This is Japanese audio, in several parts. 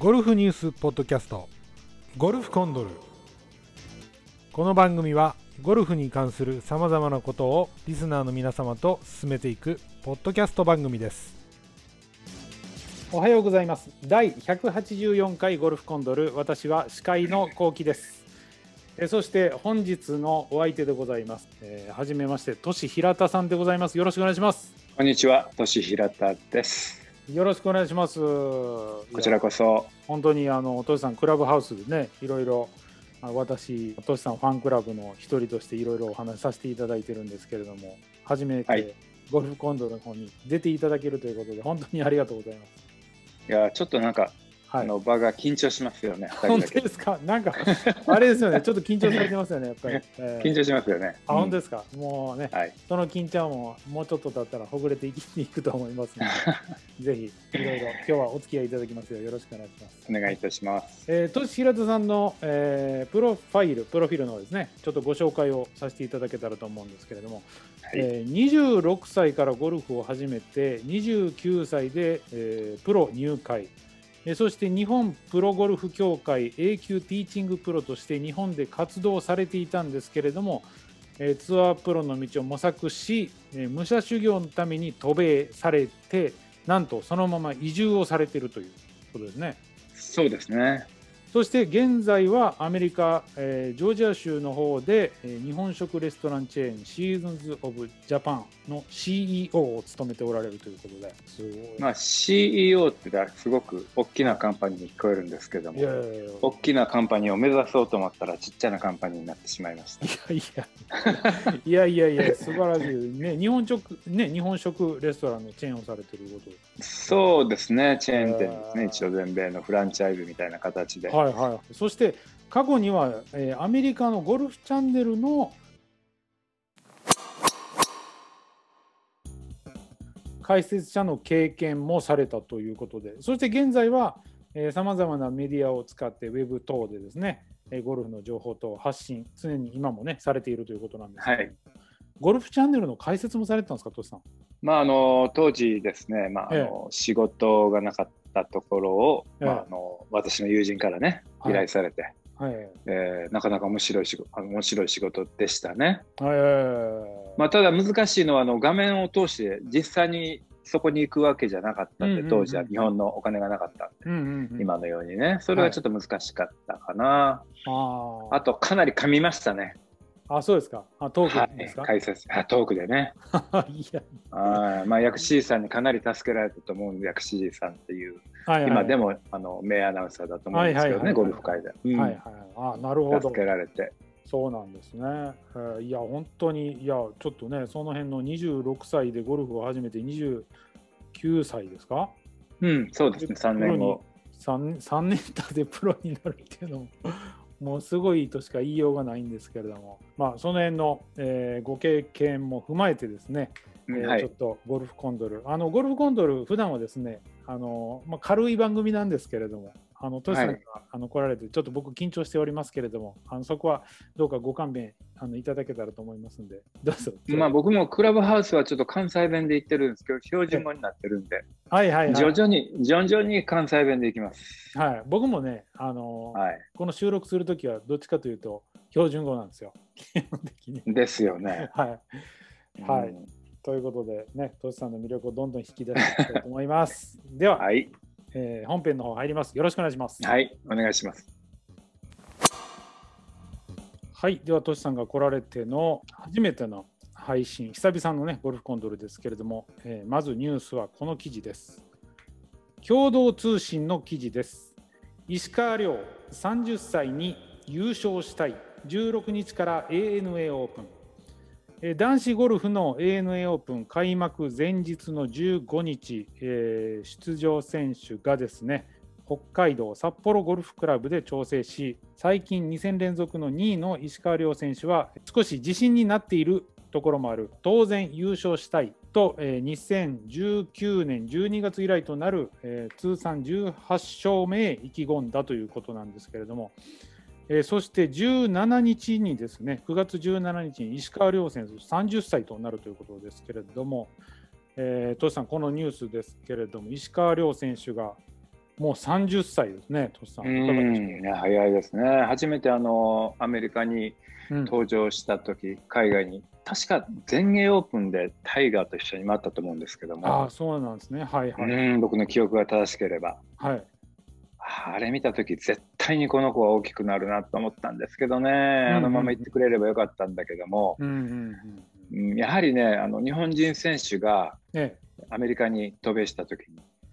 ゴルフニュースポッドキャスト。ゴルフコンドル。この番組はゴルフに関するさまざまなことをリスナーの皆様と進めていくポッドキャスト番組です。おはようございます。第184回ゴルフコンドル。私は司会のコウキです。えそして本日のお相手でございます、えー、はじめましてとし平田さんでございます。よろしくお願いします。こんにちは。とし平田ですよろしくお願いします。こちらこそ。本当にあのとしさんクラブハウスでねいろいろ私としさんファンクラブの一人としていろいろお話しさせていただいてるんですけれども初めてゴルフコンドルの方に出ていただけるということで本当にありがとうございます。いやちょっとなんかはい、の場が緊張しますよね。本当ですか？なんかあれですよね。ちょっと緊張されてますよね。やっぱり。えー、緊張しますよね。あ、本当ですか？もうね、はい、その緊張ももうちょっと経ったらほぐれていきに行くと思いますので、ぜひいろいろ今日はお付き合いいただきますよ。よろしくお願いします。お願いいたします。えー、とし平田さんの、えー、プロファイル、プロフィールのですね、ちょっとご紹介をさせていただけたらと思うんですけれども、はい、えー、26歳からゴルフを始めて、29歳で、えー、プロ入会。そして日本プロゴルフ協会 A 級ティーチングプロとして日本で活動されていたんですけれどもツアープロの道を模索し武者修行のために渡米されてなんとそのまま移住をされているということですね。そうですねそして現在はアメリカ、えー、ジョージア州の方で、えー、日本食レストランチェーンシーズンズ・オブ・ジャパンの CEO を務めておられるということで。すごい、まあ、CEO ってすごく大きなカンパニーに聞こえるんですけども大きなカンパニーを目指そうと思ったらちっちゃなカンパニーになってしまいました。いや。いやいやいや素晴らしい。ね日本食ね日本食レストランのチェーンをされてること。そうですね。チェーン店ですね。一応全米のフランチャイズみたいな形で。はいはい、そして過去には、えー、アメリカのゴルフチャンネルの解説者の経験もされたということでそして現在はさまざまなメディアを使ってウェブ等でですねゴルフの情報等発信常に今もねされているということなんですけど、はい、ゴルフチャンネルの解説もされてたんですか、トシさん？まあ、あの当時ですね、まああの、仕事がなかったところを、ええ、まあ、あの私の友人からね依頼されて、はい。えー、なかなか面白い仕事面白い仕事でしたね。はい。まあ、ただ難しいのはあの画面を通して実際にそこに行くわけじゃなかったんで、当時は日本のお金がなかったんで、うんうんうん、今のようにね。それはちょっと難しかったかな、はい、あとかなり噛みましたねあ、そうですか。あトークですか、はい、解説あトークでね。いやあまあ、薬師寺さんにかなり助けられたと思う薬師寺さんっていう、はいはい、今でもあの名アナウンサーだと思うんですけどね、はいはいはい、ゴルフ界で。うん、はいはい、あなるほど。助けられて。そうなんですね。えー、いや、本当に、いや、ちょっとね、その辺の26歳でゴルフを始めて29歳ですか？うん、そうですね、3年後。3, 3年経ってプロになるっていうのももうすごいとしか言いようがないんですけれども、まあ、その辺の、えー、ご経験も踏まえてですね、えー、はい、ちょっとゴルフコンドル、あのゴルフコンドル、普段はですね、あのまあ、軽い番組なんですけれども、あのトシさんが、はい、あの来られて、ちょっと僕、緊張しておりますけれども、あのそこはどうかご勘弁あのいただけたらと思いますんで、どうぞ。まあ、僕もクラブハウスはちょっと関西弁で言ってるんですけど、標準語になってるんで、はいはい、はい、徐々に、徐々に関西弁でいきます。はい、僕もね、あのはい、この収録するときは、どっちかというと、標準語なんですよ、基本的に。ですよね。はい。はい、ということで、ね、トシさんの魅力をどんどん引き出していきたいと思います。では、はいえー、本編の方入ります。よろしくお願いします。はい、お願いします。はい、では、トシさんが来られての初めての配信、久々のね、ゴルフコンドルですけれども、えー、まずニュースはこの記事です。共同通信の記事です。石川遼、30歳に優勝したい、16日から ANA オープン。男子ゴルフの ANA オープン開幕前日の15日、えー、出場選手がですね北海道札幌ゴルフクラブで調整し最近2戦連続の2位の石川遼選手は少し自信になっているところもある。当然優勝したいと、えー、2019年12月以来となる、えー、通算18勝目へ意気込んだということなんですけれども、えー、そして17日にですね、9月17日に石川遼選手30歳となるということですけれども、えー、トシさん、このニュースですけれども、石川遼選手がもう30歳ですね、トシさん。うん早いですね。初めてあのアメリカに登場した時、うん、海外に確か全英オープンでタイガーと一緒に回ったと思うんですけども。あそうなんですね。はいはい。うん僕の記憶が正しければ。はい。あれ見た時絶対にこの子は大きくなるなと思ったんですけどね、うんうん、あのまま行ってくれればよかったんだけども、うんうんうん、やはりねあの日本人選手がアメリカに渡米した時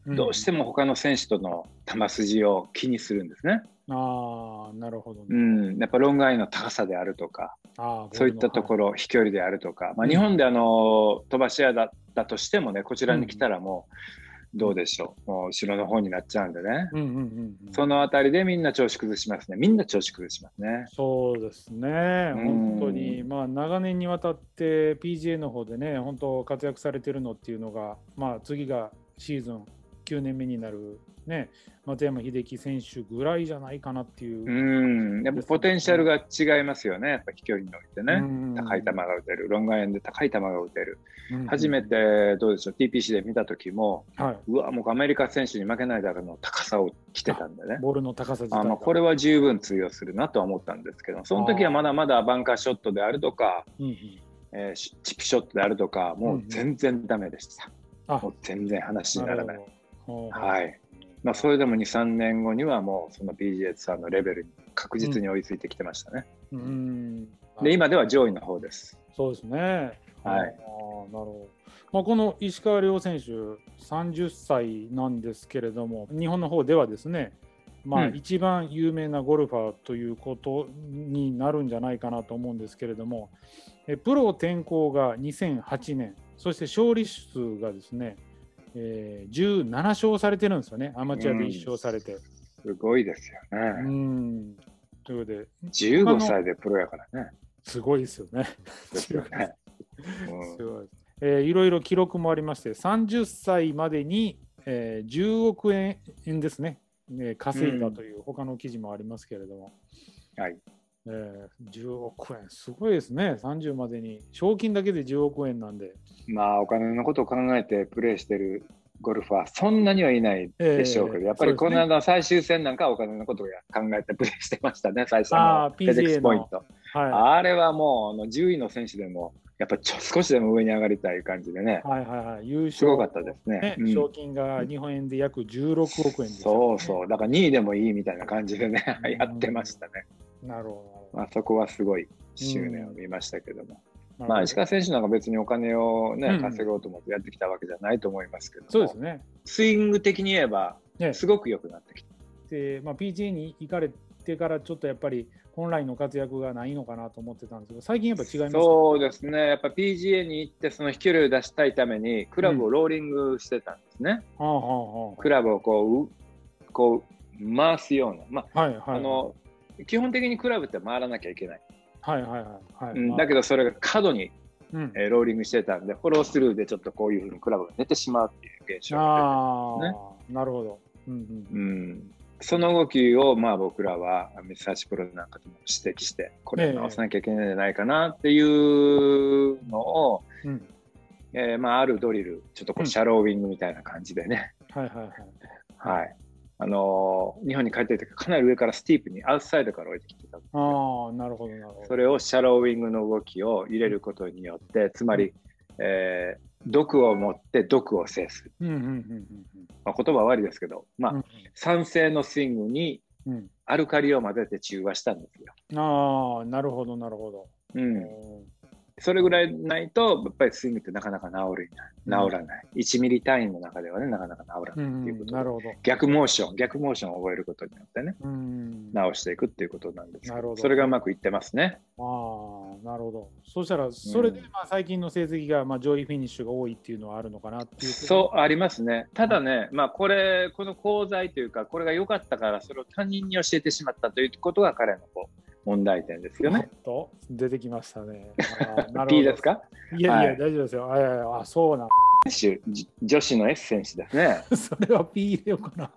に、どうしても他の選手との球筋を気にするんですね。あなるほど、ね、うん、やっぱロングアイの高さであるとかそういったところ、はい、飛距離であるとか、まあ、日本であの、飛ばし屋だったとしてもねこちらに来たらもう、どうでしょう、もう後ろの方になっちゃうんでね、うんうんうんうん、そのあたりでみんな調子崩しますね、みんな調子崩しますね。そうですね、本当に、まあ、長年にわたって PGA の方でね、本当、活躍されてるのっていうのが、まあ、次がシーズン9年目になる、ね、松山英樹選手ぐらいじゃないかなっていう。うん。やっぱポテンシャルが違いますよね、やっぱ飛距離においてね、高い球が打てる、ロングアイアンで高い球が打てる、初めてどうでしょう、TPC で見た時も、はい、うわ、もうアメリカ選手に負けないだろうの高さを来てたんでね、ボールの高さあのこれは十分通用するなとは思ったんですけど、その時はまだまだバンカーショットであるとか、うんうん。えー、チップショットであるとか、もう全然だめでした。うんうん、もう全然話にならない。はい。まあ、それでも2、3年後にはもうそのツアーのレベルに確実に追いついてきてましたね。うん、で今では上位の方です。そうですね。はい。あなるほど。まあ、この石川遼選手30歳なんですけれども日本の方ではですねまあ、一番有名なゴルファーということになるんじゃないかなと思うんですけれども、えプロ転向が2008年、そして勝利数がですね、えー、17勝されてるんですよね、アマチュアで1勝されて。すごいですよね。うんということで、15歳でプロやからね。すごいですよね。ですよね。すごいえー、いろいろ記録もありまして、30歳までに、えー、10億円ですね、ね稼いだという他の記事もありますけれども、うん、はいえー、10億円、すごいですね、30までに。賞金だけで10億円なんで。まあ、お金のことを考えてプレーしてるゴルファー、そんなにはいないでしょうけど、えー、やっぱりこの間、最終戦なんかお金のことを考えてプレーしてましたね、最初のフェデックスポイント。はい、あれはもうあの10位の選手でも、やっぱちょ少しでも上に上がりたい感じでね、はいはいはい、優勝。すごかったですね、ねうん、賞金が日本円で約16億円です、ね、そうそう、だから2位でもいいみたいな感じでね、やってましたね。なるほど。まあ、そこはすごい執念を見ましたけども。うん、まあ、石川選手なんか別にお金を、ね、稼ごうと思ってやってきたわけじゃないと思いますけどそうですね。スイング的に言えば、すごく良くなってきた。で、まあ、PGA に行かれてからちょっとやっぱり本来の活躍がないのかなと思ってたんですけど、最近やっぱ違いますそうですね、やっぱ PGA に行って、その飛距離を出したいために、クラブをローリングしてたんですね。うん、クラブをこうこう回すような、まあ、はいはい、あの基本的にクラブって回らなきゃいけない。はいはいはい、はい、うん、だけどそれが過度に、うん、えー、ローリングしてたんで、フォロースルーでちょっとこういうふうにクラブが寝てしまうっていう現象が出てるんですね。なるほど。うん、うん、うん。その動きをまあ僕らはミサーチプロなんかでも指摘してこれ直さなきゃいけないんじゃないかなっていうのを、えー、えー、まあ、あるドリルちょっとこうシャローウィングみたいな感じでね、はいはいはい、はい、あの日本に帰ってる時かなり上からスティープにアウトサイドから置いてきてたああなるほどなるほど。それをシャローウィングの動きを入れることによってつまり、えー、毒を持って毒を制する、うんうんうんうん。まあ、言葉は悪いですけど、まあ、うん、酸性のスイングにアルカリを混ぜて中和したんですよ。ああなるほどなるほど。うん、それぐらいないと、やっぱりスイングってなかなか治る治らない。うん、1ミリ単位の中ではね、なかなか治らないっていうことで、うん、なるほど逆モーション、逆モーションを覚えることによってね、うん、治していくっていうことなんですけど、それがうまくいってますね。ああ、なるほど。そしたら、それでまあ最近の成績がまあ上位フィニッシュが多いっていうのはあるのかなっていうそう、ありますね。ただね、まあこれ、この講座というか、これが良かったから、それを他人に教えてしまったということが彼のこう、問題点ですよね。と出てきましたね。P ですか？いやいや、はい、大丈夫ですよ。ああそうな女子のエッセンスですね。それは P 入れようかな。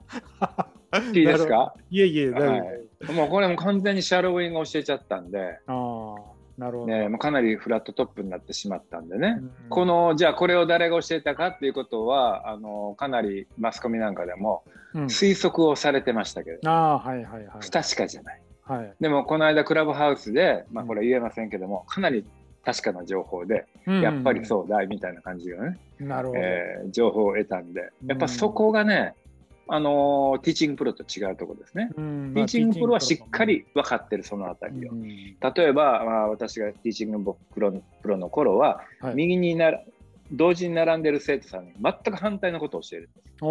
P ですか？いえいえ、大丈夫、はい、もうこれも完全にシャロウィング教えちゃったんで。あなるほど。ね、もうかなりフラットトップになってしまったんでね、うん、このじゃあこれを誰が教えたかっていうことはあのかなりマスコミなんかでも推測をされてましたけど、うん、あはいはいはい、不確かじゃない、はい、でもこの間クラブハウスで、まあ、これ言えませんけども、かなり確かな情報で、やっぱりそうだみたいな感じのね、なるほど。えー、情報を得たんで。やっぱそこがね、あのティーチングプロと違うところですね。ティーチングプロはしっかり分かってる、そのあたりを。例えば、まあ、私がティーチングプロプロの頃は、はい、右になら同時に並んでる生徒さんに全く反対のことを教えるんです。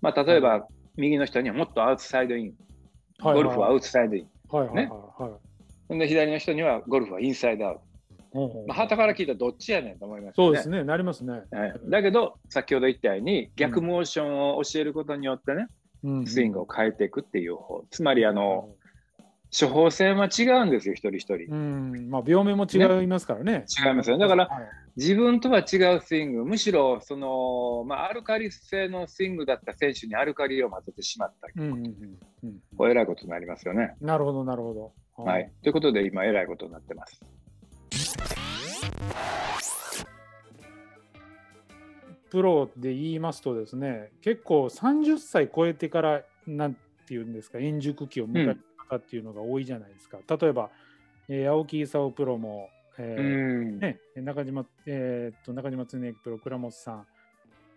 まあ、例えば、はい、右の人にはもっとアウトサイドイン、ゴルフはアウトサイドイン。はいはいはい。で左の人にはゴルフはインサイドアウト。まあ、旗から聞いたらどっちやねんと思います、ね、そうですね、なりますね。はい、だけど、先ほど言ったように、逆モーションを教えることによってね、うん、スイングを変えていくっていう方、つまりあの、処方箋は違うんですよ、一人一人。うん。まあ、病名も違いますからね。ね。違いますよ。だから、はい、自分とは違うスイング、むしろその、まあ、アルカリ性のスイングだった選手にアルカリを混ぜてしまったり、うんうんうん、こうえらいことになりますよね。なるほど、なるほど。はい。ということで、今、えらいことになってます。プロで言いますとですね結構30歳超えてからなんていうんですか円熟期を迎えた方っていうのが多いじゃないですか、うん、例えば、えー、青木功プロも、えー、うん、ね、中島、えー、っと中島恒之プロ倉本さん、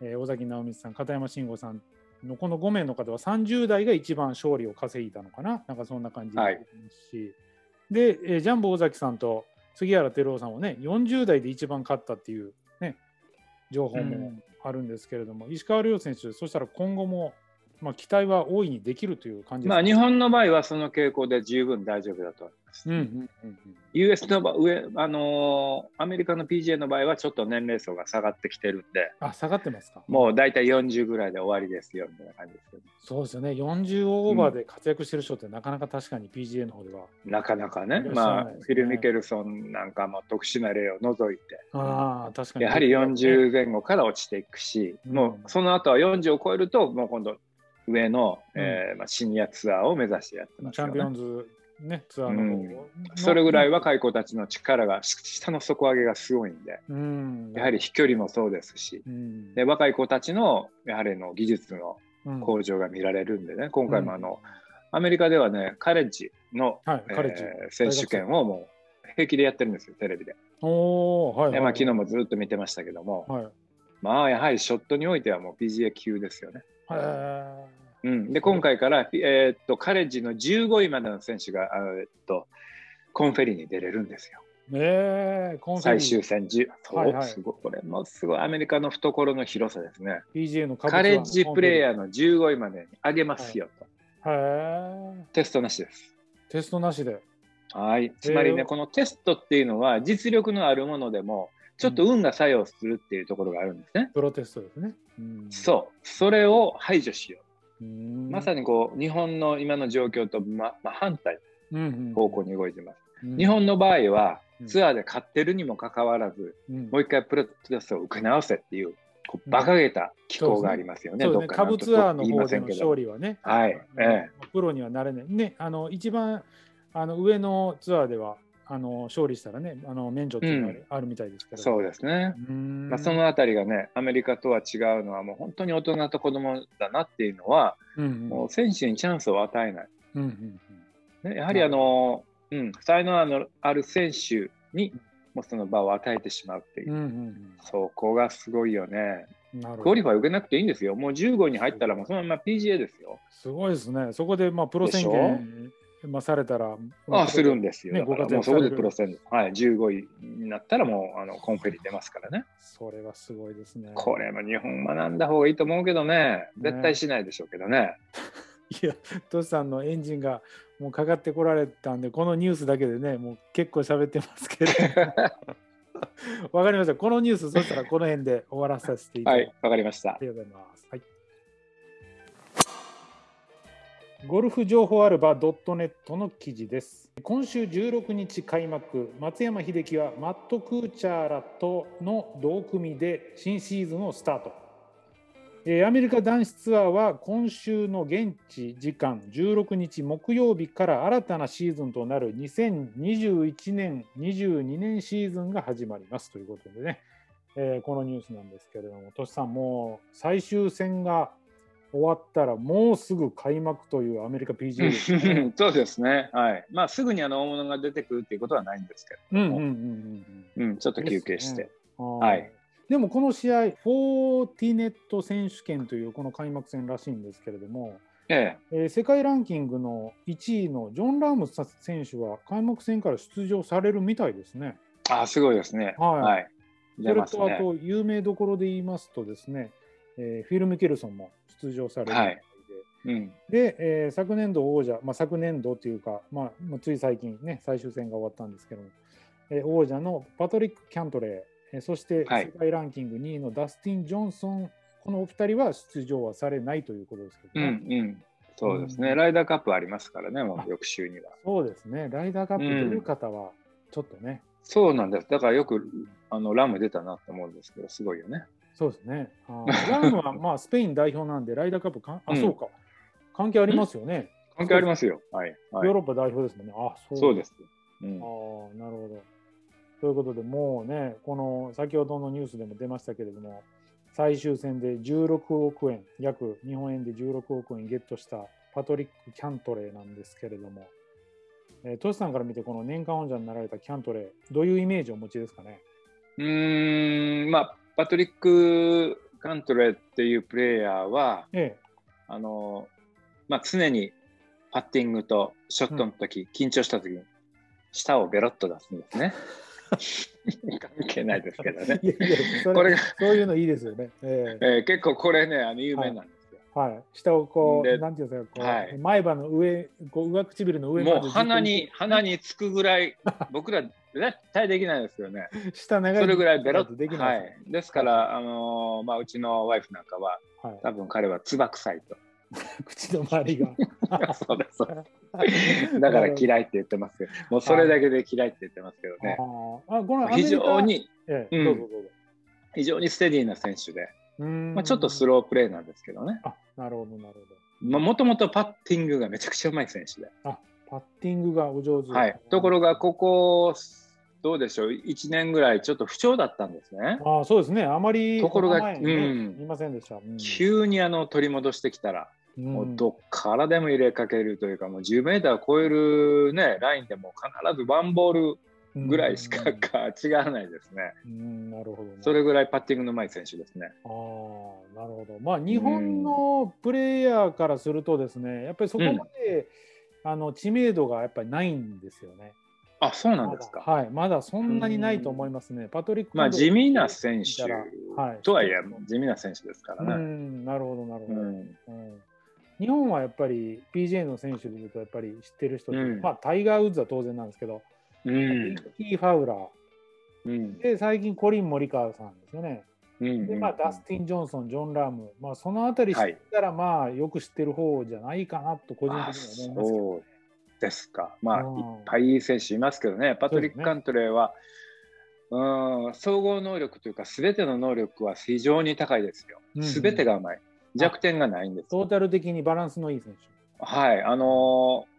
えー、尾崎直道さん片山慎吾さんのこの5名の方は30代が一番勝利を稼いだのかな？なんかそんな感じですし、はい、で、えー、ジャンボ尾崎さんと杉原照夫さんはね40代で一番勝ったっていう、ね、情報もあるんですけれども、うん、石川遼選手そしたら今後もまあ、期待は大いにできるという感じですまあ、日本の場合はその傾向で十分大丈夫だと思います。うんうんうん US の上、あのー、アメリカの PGA の場合はちょっと年齢層が下がってきてるんで、あ下がってますか？もう大体40ぐらいで終わりですよみたいな感じですけど、そうですよね、40オーバーで活躍してる人って、なかなか確かに PGA の方では。なかなかね、ね。まあ、フィル・ミケルソンなんかも特殊な例を除いて、あ確かに。やはり40前後から落ちていくし、うん、もうその後は40を超えると、もう今度、上の、うん、えー、まあ、シニアツアーを目指してやってます、ね、チャンピオンズ、ね、ツアーの、うん、それぐらい若い子たちの力が下の底上げがすごいんで、うん、やはり飛距離もそうですし、うん、で若い子たちのやはりの技術の向上が見られるんでね、今回もあの、アメリカではねカレッジの、はいえー、選手権をもう平気でやってるんですよテレビで。おはい、はい、まあ、昨日もずっと見てましたけども、はい、まあやはりショットにおいてはもう PGA 級ですよね。うん、で今回から、えー、っとカレッジの15位までの選手が、えー、っとコンフェリに出れるんですよ。えー、最終戦10、そう、はいはい、すごい、これもすごいアメリカの懐の広さですね。カレッジプレーヤーの15位までに上げますよと。はい、テストなしです。テストなしで。はい。つまりね、このテストっていうのは実力のあるものでも、ちょっと運が作用するっていうところがあるんですね。プロテストですね。うん、そう。それを排除しよう。うまさにこう、日本の今の状況と、ま、ま反対方向に動いてます。うん。うん、日本の場合は、ツアーで勝ってるにもかかわらず、うん、もう一回プロテストを受け直せっていう、こう馬鹿げた機構がありますよね。うん、ね。株ツアーの方での勝利はね、はい、ええ、プロにはなれない。ね、あの一番あの上のツアーではあの勝利したらね、あの免除っていうのがあるみたいですけど、そうですね。まあ、そのあたりがね、アメリカとは違うのは、もう本当に大人と子供だなっていうのは、うんうん、もう選手にチャンスを与えない。うんうんうん、やはりあの、うん、才能のある選手にもその場を与えてしまうっていう、うんうんうん、そこがすごいよね。クオリファイ受けなくていいんですよ。もう15に入ったらもうそのまま PGA ですよ。すごいですね。そこでまあプロ宣言まあ、されたら、ああするんですよ。ね、もうそこでプロ戦、はい、15位になったらもうあの Korn Ferry 出ますからね。それはすごいですね。これも日本学んだ方がいいと思うけどね、絶対しないでしょうけどね。いや、トシさんのエンジンがもうかかってこられたんで、このニュースだけでね、もう結構喋ってますけど。わかりました。このニュース、そしたらこの辺で終わらさせていただきます。はい、わかりました。ありがとうございます。ゴルフ情報アルバ .net の記事です。今週16日開幕、松山英樹はマット・クーチャーらとの同組で新シーズンをスタート。アメリカ男子ツアーは今週の現地時間16日木曜日から新たなシーズンとなる2021年、22年シーズンが始まりますということでね、えー、このニュースなんですけれども、トシさん、もう最終戦が終わったらもうすぐ開幕というアメリカ PGA です、ね、そうですね。はい。まあすぐにあの大物が出てくるっていうことはないんですけども、うんうんうんうん、うん、ちょっと休憩して。ね、はい。でもこの試合、フォーティネット選手権というこの開幕戦らしいんですけれども、えええー、世界ランキングの1位のジョン・ラームス選手は開幕戦から出場されるみたいですね。あすごいですね。はい。はい、それとあと、有名どころで言いますとですね、えー、フィル・ミケルソンも出場されるで、うん、で、えー、昨年度王者、まあ、昨年度というか、まあ、つい最近ね、最終戦が終わったんですけども、えー、王者のパトリック・キャントレー、そして世界ランキング2位のダスティン・ジョンソン、このお二人は出場はされないということですけど、ね、うんうん、そうですね、うん、ライダーカップありますからね、もう翌週には。そうですね、ライダーカップという方は、ちょっとね、うん、そうなんです、だからよくあのラム出たなと思うんですけど、すごいよね。そうですね。あラムは まあスペイン代表なんで、ライダーカップか、あ、そうか、関係ありますよね。関係ありますよ。はい。ヨーロッパ代表ですもんね。あ、そうそうです。うん、ああ、なるほど。ということで、もうね、この先ほどのニュースでも出ましたけれども、最終戦で16億円、約日本円で16億円ゲットしたパトリック・キャントレーなんですけれども、えー、トシさんから見て、この年間王者になられたキャントレー、どういうイメージをお持ちですかね？うーん、まあ、パトリック・キャントレーっていうプレイヤーは、ええ、あのまあ、常にパッティングとショットの時、うん、緊張した時に舌をベロッと出すんですね。関係ないですけどね。いやいやこれがそういうのいいですよね。えー、えー、結構これね、あの有名なんで。はい。はい、下をこう、なんていうんですか、こう、はい、前歯の上、こう上唇の上まで。もう鼻に、鼻につくぐらい、僕ら絶対できないですよね。下長い。それぐらいベロッとできない。はい。ですから、あのー、まあ、うちのワイフなんかは、はい、多分彼はつば臭いと。口の周りが。そうです。だから嫌いって言ってますけど、もうそれだけで嫌いって言ってますけどね。あこの非常に、ええ、どうぞどうぞ。非常にステディな選手で、まあ、ちょっとスロープレーなんですけどね。あなるほど、なるほど。まあ、もともとパッティングがめちゃくちゃうまい選手で。あパッティングがお上手。はい。ところが、ここ、どうでしょう、1年ぐらいちょっと不調だったんですね。あそうですね、あまり、ところが、ね、うん、いませんでした。うん、急にあの取り戻してきたら、もうどっからでも入れかけるというか、もう10メーター超える、ね、ラインでも必ずワンボールぐらいしかか違わないですね。うんなるほど、ね、それぐらいパッティングのうまい選手ですね。あなるほど。まあ、日本のプレイヤーからするとですね、やっぱりそこまで、うん、あの知名度がやっぱりないんですよね。あそうなんですか。はい、まだそんなにないと思いますね。パトリックまあ地味な選手、はい、とはいえ、地味な選手ですからね。うんなるほど、なるほど。うん、うん日本はやっぱり PJ の選手でいうとやっぱり知ってる人、うん、まあタイガー・ウッズは当然なんですけど、うん、キー・ファウラー、うん、で最近コリン・モリカーさんですよね。でまあ、ダスティン・ジョンソン、ジョン・ラーム、まあ、そのあたり知ったら、まあ、よく知ってる方じゃないかなと個人的には思いますけど、ね、ですか。まあ、いっぱいいい選手いますけどね、パトリック・カントレーは、うん、総合能力というか、すべての能力は非常に高いですよ。すべてがうまい。弱点がないんです。トータル的にバランスのいい選手。はい、あのー、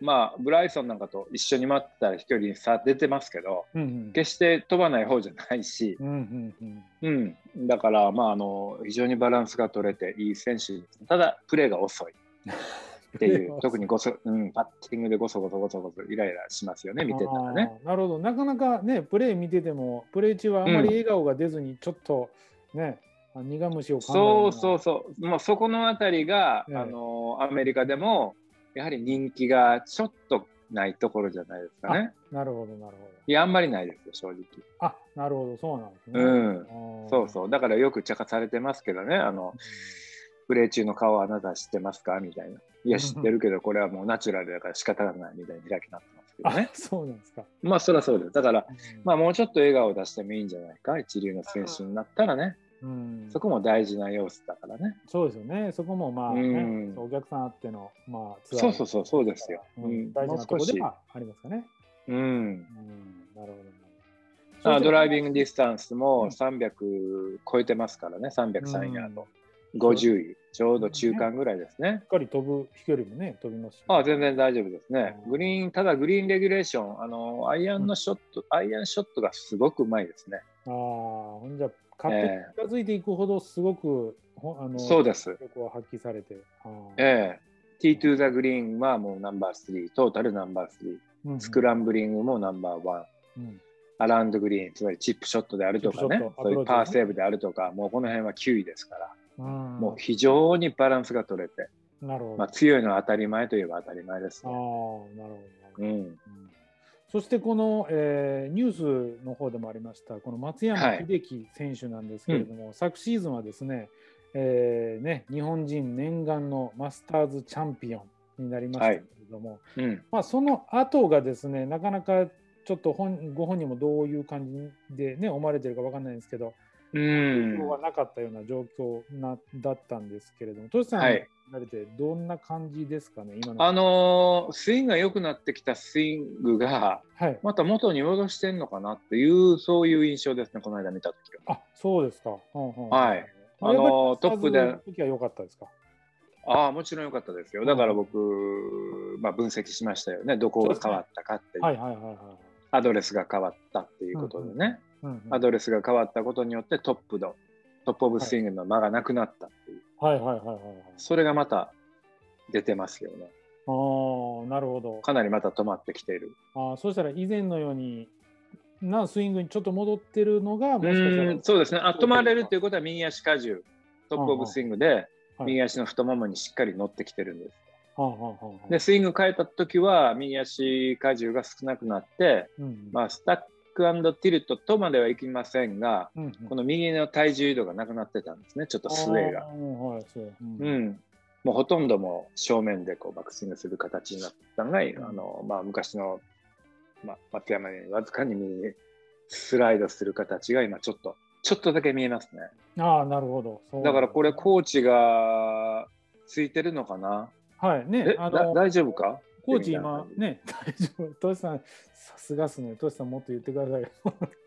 まあ、ブライソンなんかと一緒に待ったら飛距離に差出てますけど、うんうん、決して飛ばない方じゃないし、うんうんうん。うん、だから、まあ、あの非常にバランスが取れていい選手。ただ、プレーが遅い。っていう 特にごそ、うん、パッティングでごそごそごそごそイライラしますよね、見てたらね。なるほど、なかなかね、プレー見てても、プレー中はあまり笑顔が出ずに、ちょっとね、苦虫をそうそうそう、もうそこのあたりが、ええ、あのアメリカでもやはり人気がちょっとないところじゃないですかね。なるほど、なるほど。いや、あんまりないですよ、正直。あなるほど、そうなんですね。うん、そうそう、だからよく茶化されてますけどね、あの、プレー中の顔あなた知ってますか？みたいな。いや、知ってるけど、これはもうナチュラルだから仕方がないみたいに開きになってますけどね。そうなんですか。まあ、そりゃそうです。だから、まあ、もうちょっと笑顔を出してもいいんじゃないか、一流の選手になったらね。うん、そこも大事な要素だからね。そうですよね。そこもまあ、ね、うん、お客さんあっての、まあ、そうそうそう、そうですよ。うん、大事なところではありますかね。うん。うん、なるほど。ドライビングディスタンスも300超えてますからね、303ヤード。50位、ちょうど中間ぐらいですね。しっかり飛ぶ飛距離もね、飛びますし、ね、あ全然大丈夫ですね。グリーン、ただグリーンレギュレーション、あのアイアンのショット、うん、アイアンショットがすごくうまいですね。ああ、ほんじゃ、勝手に近づいていくほど、すごく、えー、あのそうです。力を発揮されて。ええー、T2 ザグリーンはもうナンバー3、トータルナンバー3、うんうん、スクランブリングもナンバーワン。うん。アラウンドグリーン、つまりチップショットであるとかね、そういうパーセーブであるとか、もうこの辺は9位ですから、もう非常にバランスが取れて、なるほど。まあ、強いのは当たり前といえば当たり前です、ね、あなるほど、うん、そしてこの、えー、ニュースの方でもありましたこの松山英樹選手なんですけれども、はいうん、昨シーズンはですね,、えーね、日本人念願のマスターズチャンピオンになりましたけれども、はい。うん、まあ、その後がですねなかなかちょっと本ご本人もどういう感じで、ね、思われてるか分かんないんですけど、うん、はなかったような状況なだったんですけれども、トシさん、はい、られてどんな感じですかね、今の。あのー、スイングが良くなってきたスイングが、はい、また元に戻してんのかなっていう、そういう印象ですね、この間見たときは。あそうですか。はい。あのー、トップで。時は良かったですか？ああ、もちろん良かったですよ。だから僕、まあ、分析しましたよね、どこが変わったかっていう。はいはいはいはい。アドレスが変わったっていうことでね、うんうん、アドレスが変わったことによってトップのトップオブスイングの間がなくなったっていう、はいはいはいはい、それがまた出てますよね。ああなるほど。かなりまた止まってきている。ああそうしたら以前のようになスイングにちょっと戻ってるのがもしかしたらそうですねあ止まれるっていうことは右足荷重トップオブスイングで右足の太ももにしっかり乗ってきてるんです。でスイング変えた時は右足荷重が少なくなって、うん、まあ、スタックティルトとまではいきませんが、うんうん、この右の体重移動がなくなってたんですねちょっとスウェーが。う。ん、もうほとんども正面でこうバックスイングする形になったの。が、あのまあ、昔の、まあ、松山にわずかに右スライドする形が今ちょっとちょっとだけ見えますね。ああなるほど。だからこれコーチがついてるのかな？はいね、あの大丈夫か？コーチ今ね、大丈夫？トシさん、さすがっすね。トシさんもっと言ってくださいよ。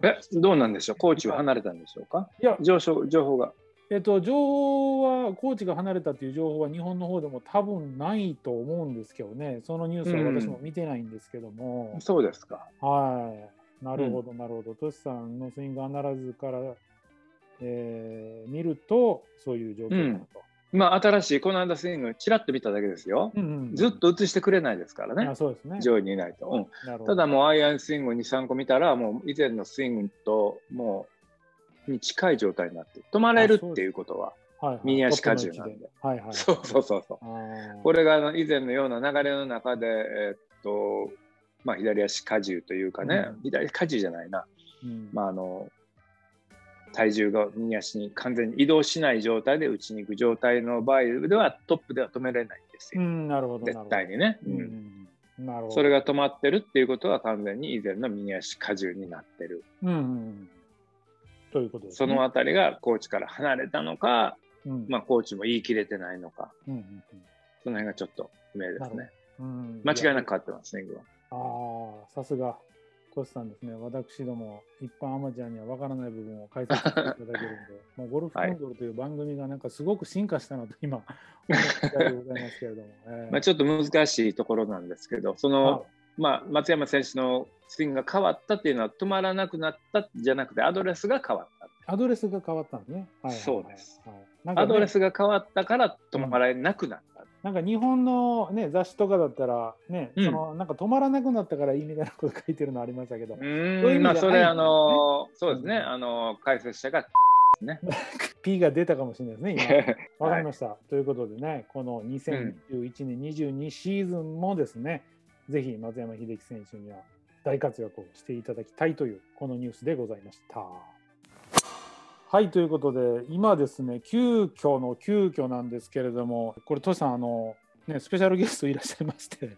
え、どうなんでしょう？コーチは離れたんでしょうか？いや、情報情報が。えっと、情報は、コーチが離れたという情報は日本の方でも多分ないと思うんですけどね、そのニュースは私も見てないんですけども。うん、そうですか。はい。なるほど、なるほど。トシさんのスイングアナラズから、えー、見ると、そういう状況だと。まあ、新しいこの間スイングちらっと見ただけですよ、うんうんうん、ずっと映してくれないですからね、そうですね。上位にいないと、うん、ただもうアイアンスイング2、3個見たら、もう以前のスイングともうに近い状態になって止まれるっていうことは、はいはい、右足荷重なんで、はいはい、そうそうそうそう、これが以前のような流れの中で、えー、っとまあ、左足荷重というかね、うん、左荷重じゃないな、うん、まああの体重が右足に完全に移動しない状態で打ちに行く状態の場合ではトップでは止められないんですよ。なるほど絶対にね。うん、なるほど。それが止まってるっていうことは完全に以前の右足荷重になってる。うん、うん、ということです、ね、そのあたりがコーチから離れたのか、うん、まあコーチも言い切れてないのか、うんうんうん、その辺がちょっと不明ですね。うん、間違いなく変わってますね、ああ、さすが。トシさんですね、私ども一般アマチュアには分からない部分を解説していただけるんで、まあ、ゴルフコンドルという番組がなんかすごく進化したなと今、ますけれども。えー、まあちょっと難しいところなんですけど、その、まあ、松山選手のスイングが変わったっていうのは止まらなくなったじゃなくてアドレスが変わった。アドレスが変わったんですね。はい、そうです、はいね、アドレスが変わったから止まらなくなった。なんか日本の、ね、雑誌とかだったら、ね、うん、そのなんか止まらなくなったからいいみたいなこと書いてるのありましたけど、うんまあ、それ、あのそうですね、あの解説者が、ね、P が出たかもしれないですね、今。わかりました、はい、ということでね、この2021年22シーズンもですね、うん、ぜひ松山英樹選手には大活躍をしていただきたいという、このニュースでございました。はいということで今ですね急遽の急遽なんですけれどもこれトシさんあの、ね、スペシャルゲストいらっしゃいまして。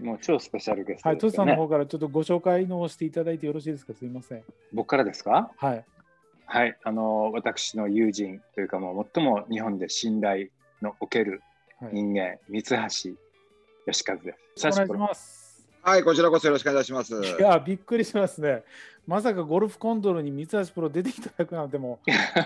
もう超スペシャルゲスト、ね、はい、トシさんの方からちょっとご紹介のしていただいてよろしいですか？すみません。僕からですか？はい。はいあの私の友人というかもう最も日本で信頼のおける人間、はい、三橋義和です。お願いしますはい、こちらこそよろしくお願いします。いや、びっくりしますね。まさかゴルフコントロールに三橋プロ出てきただくなんても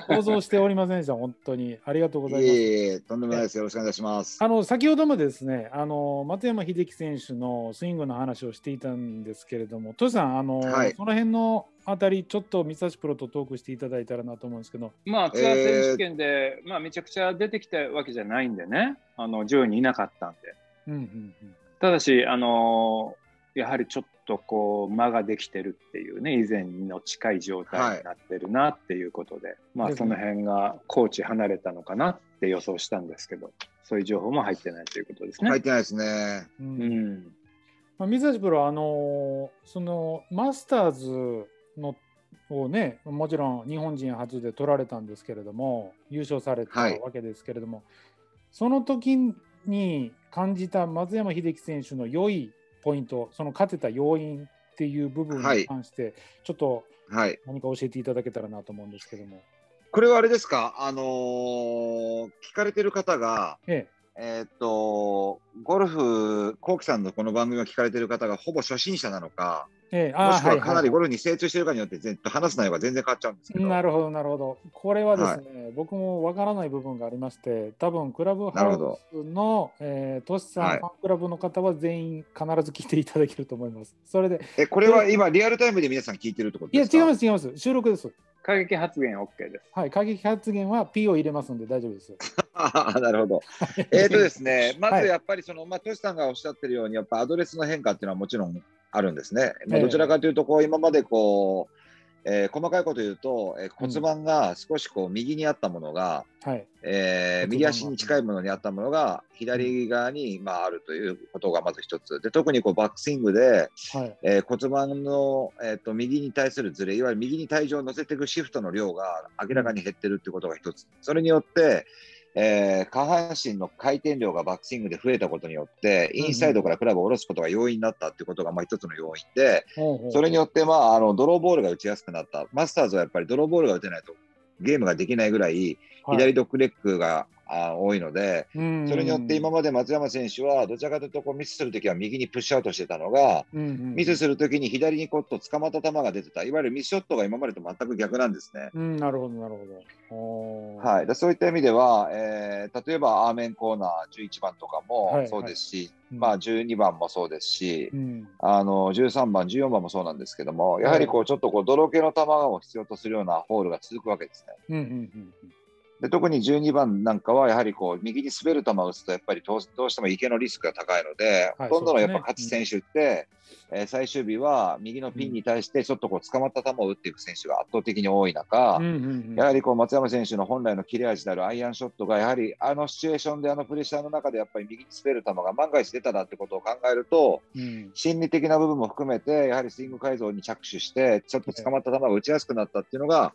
想像しておりませんでした、本当に。ありがとうございます。いえいえ、とんでもないです。よろしくお願いします。あの先ほどもですね、あの松山英樹選手のスイングの話をしていたんですけれども、トシさん、あの、はい、その辺のあたり、ちょっと三橋プロとトークしていただいたらなと思うんですけど。まあ、ツアー選手権で、えー、まあ、めちゃくちゃ出てきたわけじゃないんでね、あの上位にいなかったんで。うんうんうん、ただし、あのやはりちょっとこう間ができてるっていうね以前の近い状態になってるなっていうことで、はい、まあその辺がコーチ離れたのかなって予想したんですけどそういう情報も入ってないということですね。入ってないですね。うん、うんまあ、水橋プロあのそのマスターズのをねもちろん日本人初で取られたんですけれども優勝されたわけですけれども、はい、その時に感じた松山英樹選手の良いポイント、その勝てた要因っていう部分に関して、ちょっと何か教えていただけたらなと思うんですけども。これはあれですか、あのー、聞かれてる方が、ええ。えー、っと、ゴルフ、コウキさんのこの番組を聞かれてる方がほぼ初心者なのか、ええ、もしくはかなりゴルフに精通しているかによって、はいはい、話す内容が全然変わっちゃうんですけど。なるほど、なるほど。これはですね、はい、僕もわからない部分がありまして、多分クラブハウスの、えー、トシさん、はい、ファンクラブの方は全員必ず聞いていただけると思います。それで。え、これは今、リアルタイムで皆さん聞いてるってことですか？いや、違います、違います。収録です。過激発言 OK です。はい、過激発言は P を入れますので大丈夫です。なるほど。えっとですね、まずやっぱりその、まあ、トシさんがおっしゃってるように、やっぱアドレスの変化っていうのはもちろんあるんですね。まあ、どちらかというとこう今までこう、えー、細かいこと言うと、えー、骨盤が少しこう右にあったものが、うん、えー、右足に近いものにあったものが左側に、まあ、あるということがまず一つ。で特にこうバックスイングで、はい、え骨盤の、えーと、右に対するずれいわゆる右に体重を乗せていくシフトの量が明らかに減ってるっていうことが一つ。それによってえー、下半身の回転量がバックスイングで増えたことによって、インサイドからクラブを下ろすことが容易になったっていうことが、まあ、一つの要因で、それによって、まあ、あのドローボールが打ちやすくなった、マスターズはやっぱりドローボールが打てないとゲームができないぐらい、左ドッグレッグがあ多いので、それによって今まで松山選手はどちらかというとこうミスするときは右にプッシュアウトしてたのが、うんうん、ミスするときに左にこっと捕まった球が出てた、いわゆるミスショットが今までと全く逆なんですね。うん、なるほど、なるほど。はい、そういった意味では、えー、例えばアーメンコーナー11番とかもそうですし、はいはいまあ、12番もそうですし、うん、あの13番、14番もそうなんですけども、やはりこうちょっとこう泥系の球を必要とするようなホールが続くわけですね。うんうんうんで特に12番なんかはやはりこう右に滑る球を打つとやっぱりどうしても池のリスクが高いので、はい、ほとんどのやっぱ勝ち選手って、うん、えー、最終日は右のピンに対してちょっとこう捕まった球を打っていく選手が圧倒的に多い中、うんうんうん、やはりこう松山選手の本来の切れ味であるアイアンショットがやはりあのシチュエーションであのプレッシャーの中でやっぱり右に滑る球が万が一出たなってことを考えると、うん、心理的な部分も含めてやはりスイング改造に着手してちょっと捕まった球が打ちやすくなったっていうのが、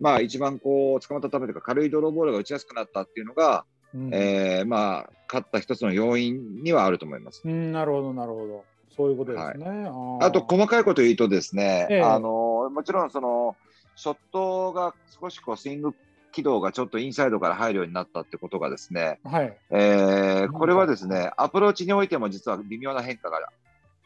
まあ、一番こう捕まった球というか軽いドローボールが打ちやすくなったっていうのが、うん、えー、まあ、勝った一つの要因にはあると思います。うん、なるほど、なるほど。そういうことですね。はい、あと、細かいこと言うとですね、えあのもちろんその、ショットが少しこうスイング軌道がちょっとインサイドから入るようになったってことがですね、はいえー、これはですね、アプローチにおいても実は微妙な変化が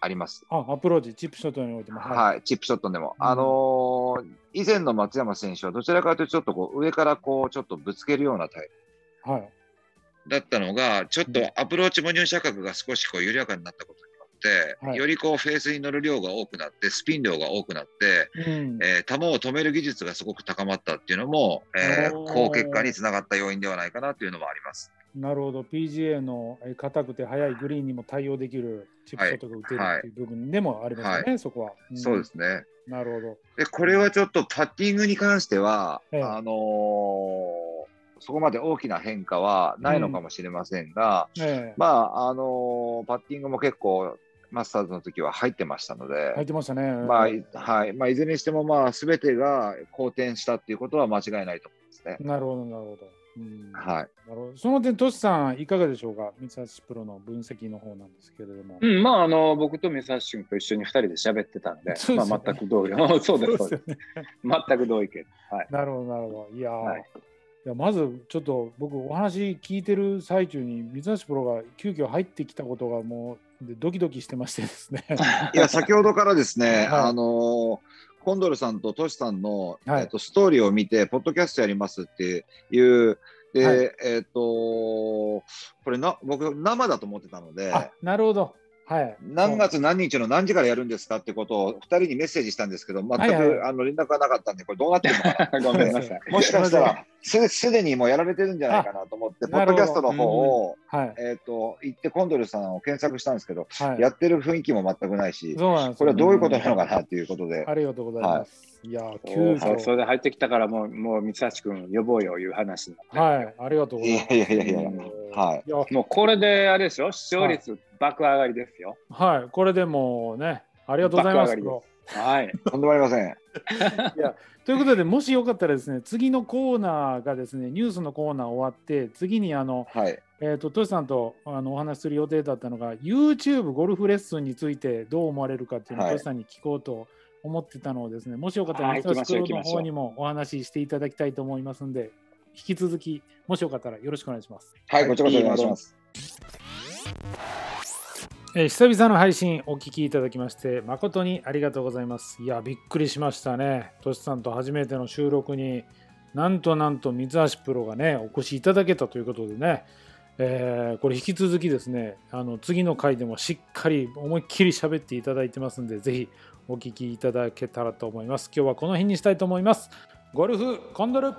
あります。あアプローチ、チップショットにおいても。はい、はい、チップショットでも。うん、あのー、以前の松山選手はどちらかというと、ちょっとこう上からこうちょっとぶつけるようなタイプ。はい。だったのが、ちょっとアプローチも入射角が少しこう緩やかになったことって、はい、よりこうフェースに乗る量が多くなって、スピン量が多くなって、うん、えー、球を止める技術がすごく高まったっていうのも、えー、好結果につながった要因ではないかなというのもあります。なるほど、PGA の硬くて速いグリーンにも対応できるチップショットが打てるっていう部分でもありますね、はい。はい、そこは、うん、そうですね。なるほど。で、これはちょっとパッティングに関しては、ええ、あのー、そこまで大きな変化はないのかもしれませんが、うん。え、まあ、あのー、パッティングも結構、マスターズの時は入ってましたので、入ってましたね。まあ、はい。まあ、いずれにしても、まあ、すべてが好転したっていうことは間違いないと思いますね。なるほど、なるほど。はい、なるほどその点、トシさん、いかがでしょうか、三橋プロの分析の方なんですけれども。うん、まあ、あの僕と三橋君と一緒に2人で喋ってたんで、でね、まあ、全く同意、そうです、そうです、ね、全く同意見。はい、なるほど、なるほど。いや、はい、いやまずちょっと僕、お話聞いてる最中に、三橋プロが急遽入ってきたことが、もうでドキドキしてましてですね。いや先ほどからですね、はい、あのコンドルさんとトシさんの、はい、えっと、ストーリーを見て、ポッドキャストやりますっていう、で、はい、えっ、と、これな、僕、生だと思ってたので、なるほど。はい、何月何日の何時からやるんですかってことを2人にメッセージしたんですけど、全く、はいはい、あの連絡がなかったんで、これどうなってるのかな、ごめんなさい。もしかしたらす、すでにもうやられてるんじゃないかなと思って、ポッドキャストの方を、うん。はい、えっ、ー、と、行って、コンドルさんを検索したんですけど、はい、やってる雰囲気も全くないし、これはどういうことなのかなっていうことで。ありがとうございます。い。や急そそれで入ってきたからもう、もう三橋君呼ぼうよいう話はい、ありがとうございます。いやいやいや。いや、はい。もうこれであれでしょ、視聴率爆上がりですよ。はい、これでもね、ありがとうございます。はい、とんでもありません。いやということで、もしよかったらですね、次のコーナーがですね、ニュースのコーナー終わって、次にあの、はい、えっ、と、トシさんとあのお話しする予定だったのが、YouTube ゴルフレッスンについてどう思われるかっていうのを、はい、トシさんに聞こうと思ってたのをですね、もしよかったら、ミスタースクールの方にもお話ししていただきたいと思いますんで、引き続き、もしよかったらよろしくお願いします。はい、こちらこそお願いします。えー、久々の配信お聞きいただきまして誠にありがとうございます。いや、びっくりしましたね。としさんと初めての収録になんとなんと三橋プロがね、お越しいただけたということでね、えー、これ引き続きですね、あの次の回でもしっかり思いっきり喋っていただいてますんで、ぜひお聞きいただけたらと思います。今日はこの辺にしたいと思います。ゴルフコンドル